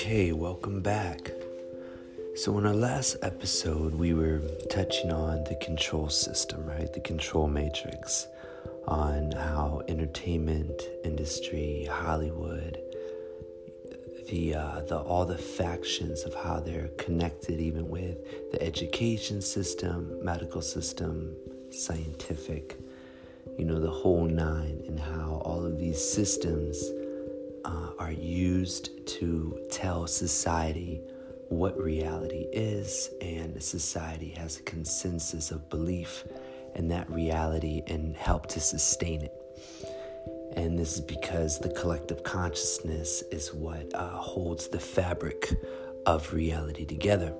Okay, welcome back. So, in our last episode, we were touching on the control system, right? The control matrix, on how entertainment industry, Hollywood, the, uh, the all the factions of how they're connected, even with the education system, medical system, scientific, you know, the whole nine, and how all of these systems uh, are used to tell society what reality is, and society has a consensus of belief in that reality and help to sustain it. And this is because the collective consciousness is what uh, holds the fabric of reality together.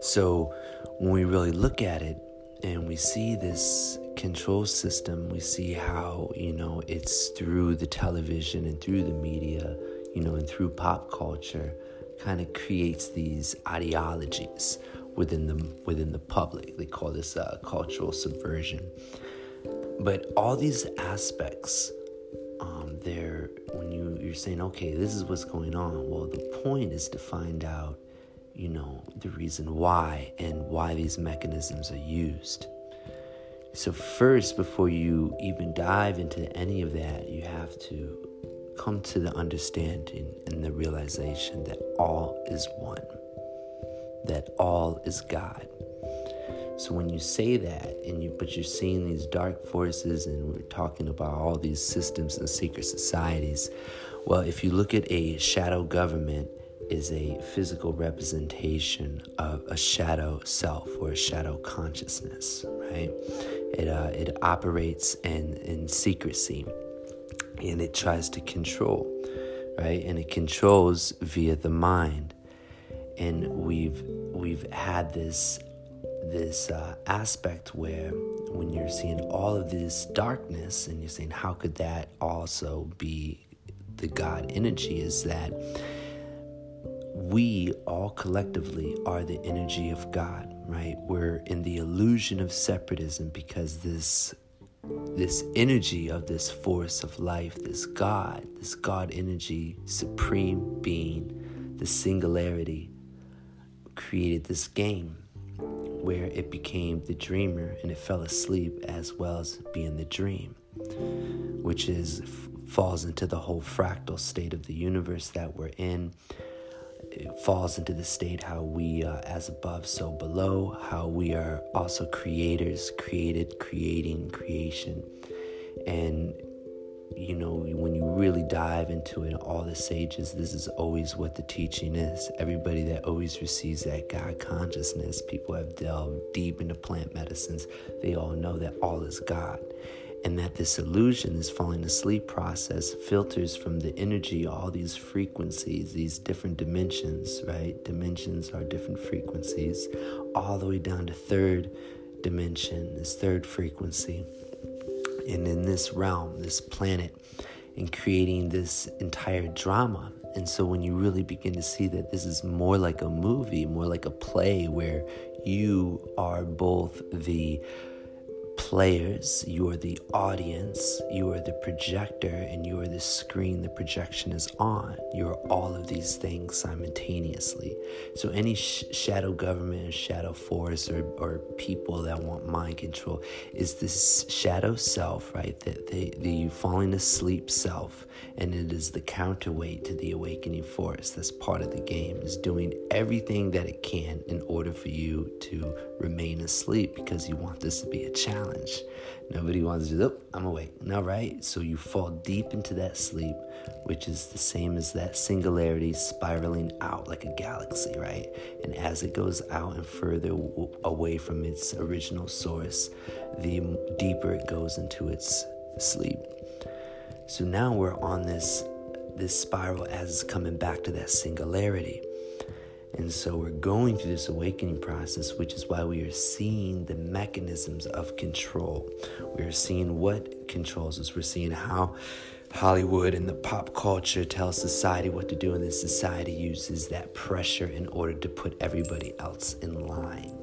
So when we really look at it and we see this control system, we see how, you know, it's through the television and through the media, you know, and through pop culture, kind of creates these ideologies within the within the public. They call this uh, cultural subversion. But all these aspects, um, they're when you you're saying, okay, this is what's going on. Well, the point is to find out, you know, the reason why and why these mechanisms are used. So, first, before you even dive into any of that, you have to come to the understanding and the realization that all is one, that all is God. So when you say that, and you but you're seeing these dark forces, and we're talking about all these systems and secret societies. Well, if you look at a shadow government, is a physical representation of a shadow self or a shadow consciousness, right? It, uh, it operates in, in secrecy and it tries to control, right? And it controls via the mind. And we've we've had this this uh, aspect where when you're seeing all of this darkness and you're saying how could that also be the God energy is that we all collectively are the energy of God, right? We're in the illusion of separatism because this this energy of this force of life, this God, this God energy, supreme being, the singularity, created this game where it became the dreamer and it fell asleep as well as being the dream, which is falls into the whole fractal state of the universe that we're in it falls into the state how we uh, as above so below how we are also creators created creating creation. And you know when you really dive into it all the sages this is always what the teaching is. Everybody that always receives that god consciousness people have delved deep into plant medicines. They all know that all is god and that this illusion, this falling asleep process, filters from the energy all these frequencies, these different dimensions, right? Dimensions are different frequencies, all the way down to third dimension, this third frequency. And in this realm, this planet, and creating this entire drama. And so when you really begin to see that this is more like a movie, more like a play where you are both the players, you are the audience, you are the projector, and you are the screen the projection is on. You are all of these things simultaneously. So, any sh- shadow government, shadow force, or, or people that want mind control is this shadow self, right? The, the, the falling asleep self, and it is the counterweight to the awakening force. That's part of the game, is doing everything that it can in order for you to remain asleep because you want this to be a challenge. Nobody wants to oh, I'm awake. No, right? So you fall deep into that sleep, which is the same as that singularity spiraling out like a galaxy, right? And as it goes out and further away from its original source, the deeper it goes into its sleep. So now we're on this this spiral as it's coming back to that singularity. And so we're going through this awakening process, which is why we are seeing the mechanisms of control. We are seeing what controls us. We're seeing how Hollywood and the pop culture tells society what to do, and then society uses that pressure in order to put everybody else in line.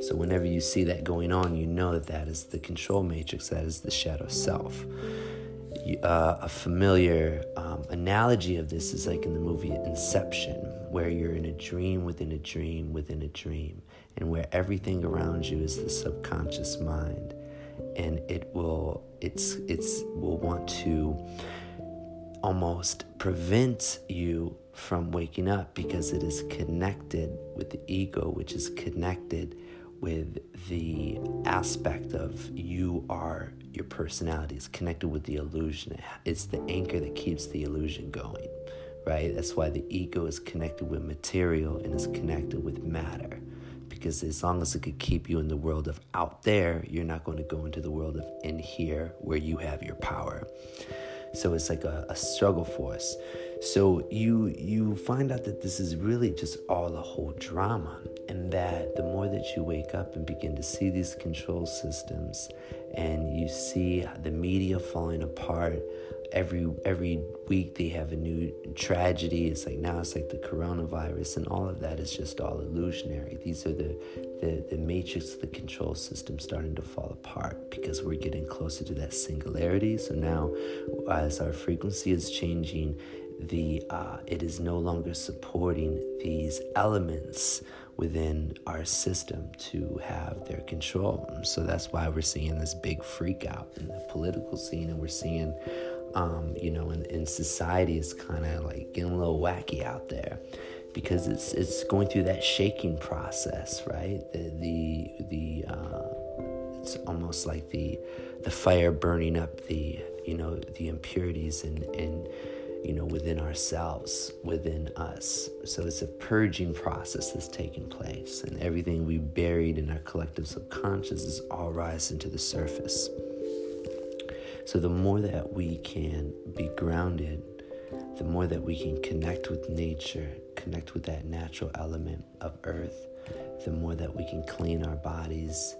So, whenever you see that going on, you know that that is the control matrix, that is the shadow self. Uh, a familiar um, analogy of this is like in the movie Inception, where you're in a dream within a dream within a dream, and where everything around you is the subconscious mind, and it will it's it's will want to almost prevent you from waking up because it is connected with the ego, which is connected with the aspect of you are your personality. It's connected with the illusion. It's the anchor that keeps the illusion going, right? That's why the ego is connected with material and is connected with matter. Because as long as it could keep you in the world of out there, you're not going to go into the world of in here where you have your power. So it's like a, a struggle for us. So you you find out that this is really just all a whole drama, and that the more that you wake up and begin to see these control systems, and you see the media falling apart, every every week they have a new tragedy. It's like now it's like the coronavirus, and all of that is just all illusionary. These are the the, the matrix of the control system starting to fall apart because we're getting closer to that singularity. So now, as our frequency is changing, the uh, it is no longer supporting these elements within our system to have their control. So that's why we're seeing this big freak out in the political scene, and we're seeing um, you know, in, in society, it's kind of like getting a little wacky out there because it's it's going through that shaking process, right? The the the uh, it's almost like the the fire burning up the you know the impurities and and you know within ourselves within us. So it's a purging process that's taking place and everything we buried in our collective subconscious is all rising to the surface. So, the more that we can be grounded, the more that we can connect with nature, connect with that natural element of earth, the more that we can clean our bodies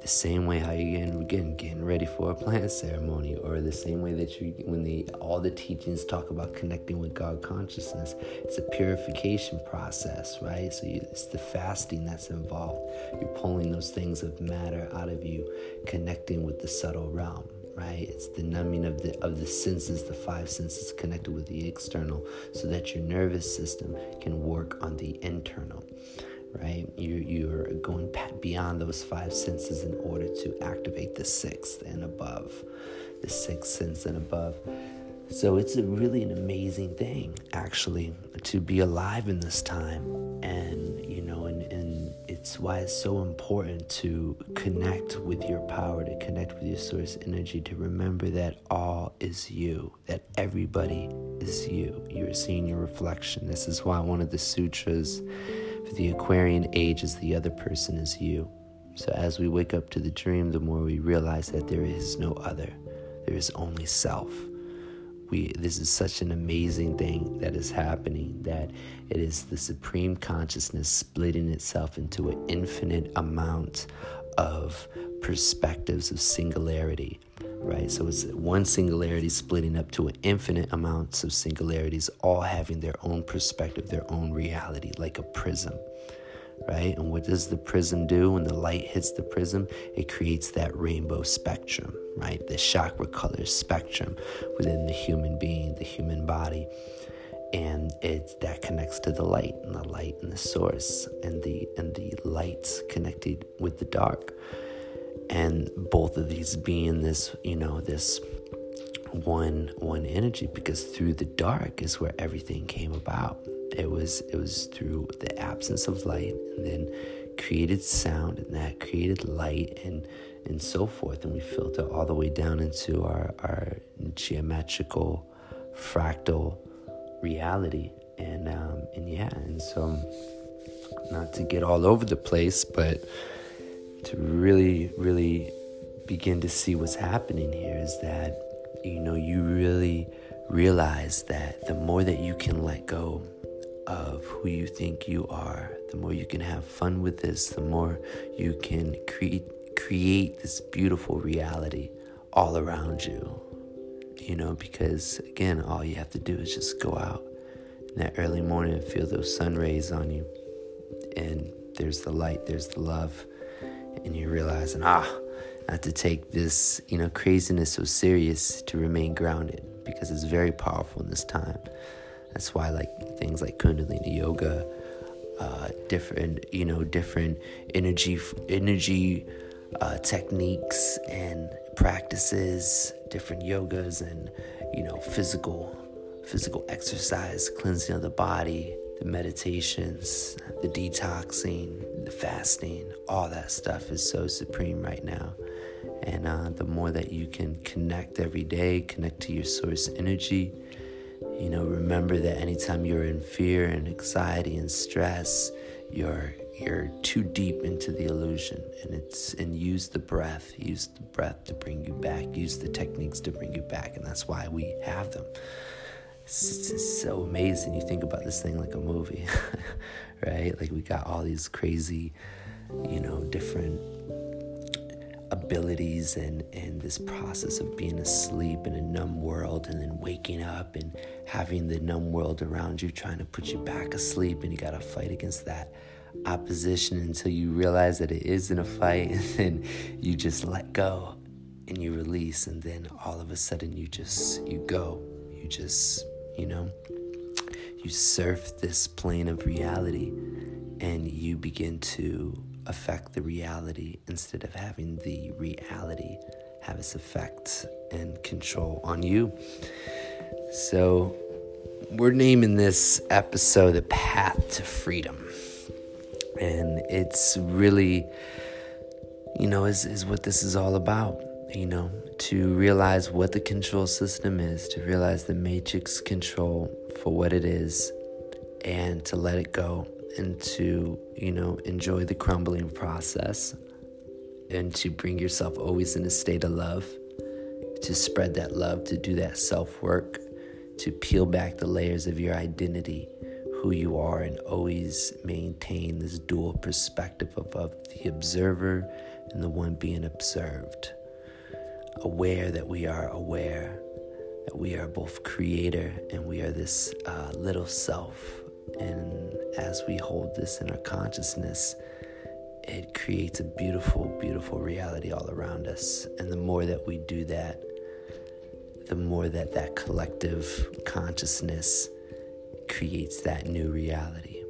the same way how you getting getting ready for a plant ceremony or the same way that you when the all the teachings talk about connecting with god consciousness it's a purification process right? So you, it's the fasting that's involved. You're pulling those things of matter out of you connecting with the subtle realm right? It's the numbing of the of the senses, the five senses connected with the external, so that your nervous system can work on the internal, right? You you're going beyond those five senses in order to activate the sixth and above, the sixth sense and above. So it's a really an amazing thing, actually, to be alive in this time, and you know, and and it's why it's so important to connect with your power, to connect with your source energy, to remember that all is you, that everybody is you. You're seeing your reflection. This is why one of the sutras for the Aquarian age is the other person is you. So as we wake up to the dream, the more we realize that there is no other, there is only self. We this is such an amazing thing that is happening that it is the supreme consciousness splitting itself into an infinite amount of perspectives of singularity right so it's one singularity splitting up to an infinite amounts of singularities all having their own perspective their own reality like a prism right? And what does the prism do when the light hits the prism? It creates that rainbow spectrum, right? The chakra color spectrum within the human being, the human body. And it that connects to the light and the light and the source and the and the lights connected with the dark. And both of these being this, you know, this one one energy because through the dark is where everything came about. It was it was through the absence of light and then created sound and that created light and and so forth. And we filter all the way down into our our geometrical fractal reality. And um and yeah and so not to get all over the place but to really really begin to see what's happening here is that you know you really realize that the more that you can let go of who you think you are, the more you can have fun with this, the more you can create create this beautiful reality all around you. You know, because again, all you have to do is just go out in that early morning and feel those sun rays on you. And there's the light, there's the love, and you're realizing, ah, not to take this, you know, craziness so serious, to remain grounded because it's very powerful in this time. That's why, like things like Kundalini yoga, uh, different, you know, different energy, energy uh, techniques and practices, different yogas and you know, physical, physical exercise, cleansing of the body, the meditations, the detoxing, the fasting, all that stuff is so supreme right now. And uh, the more that you can connect every day, connect to your source energy, you know, remember that anytime you're in fear and anxiety and stress, you're you're too deep into the illusion. And it's and use the breath use the breath to bring you back use the techniques to bring you back. And that's why we have them. It's, it's so amazing. You think about this thing like a movie right? Like we got all these crazy you know different abilities and and this process of being asleep in a numb world and then waking up and having the numb world around you trying to put you back asleep and you got to fight against that opposition until you realize that it isn't a fight. And then you just let go and you release and then all of a sudden you just you go. You just you know you surf this plane of reality and you begin to affect the reality instead of having the reality have its effect and control on you. So, we're naming this episode The Path to Freedom. And it's really, you know, is, is what this is all about. You know, to realize what the control system is, to realize the matrix control for what it is, and to let it go and to, you know, enjoy the crumbling process and to bring yourself always in a state of love, to spread that love, to do that self work, to peel back the layers of your identity, who you are, and always maintain this dual perspective of, of the observer and the one being observed. Aware that we are aware, that we are both creator and we are this uh, little self and as we hold this in our consciousness, it creates a beautiful, beautiful reality all around us. And the more that we do that, the more that that collective consciousness creates that new reality.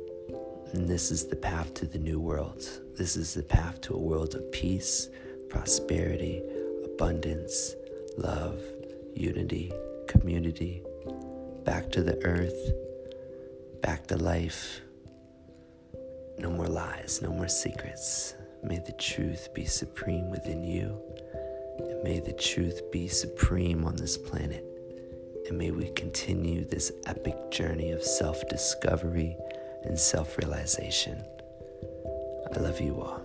And this is the path to the new world. This is the path to a world of peace, prosperity, abundance, love, unity, community, back to the earth back to life. No more lies, no more secrets. May the truth be supreme within you, and may the truth be supreme on this planet. And may we continue this epic journey of self discovery and self realization. I love you all.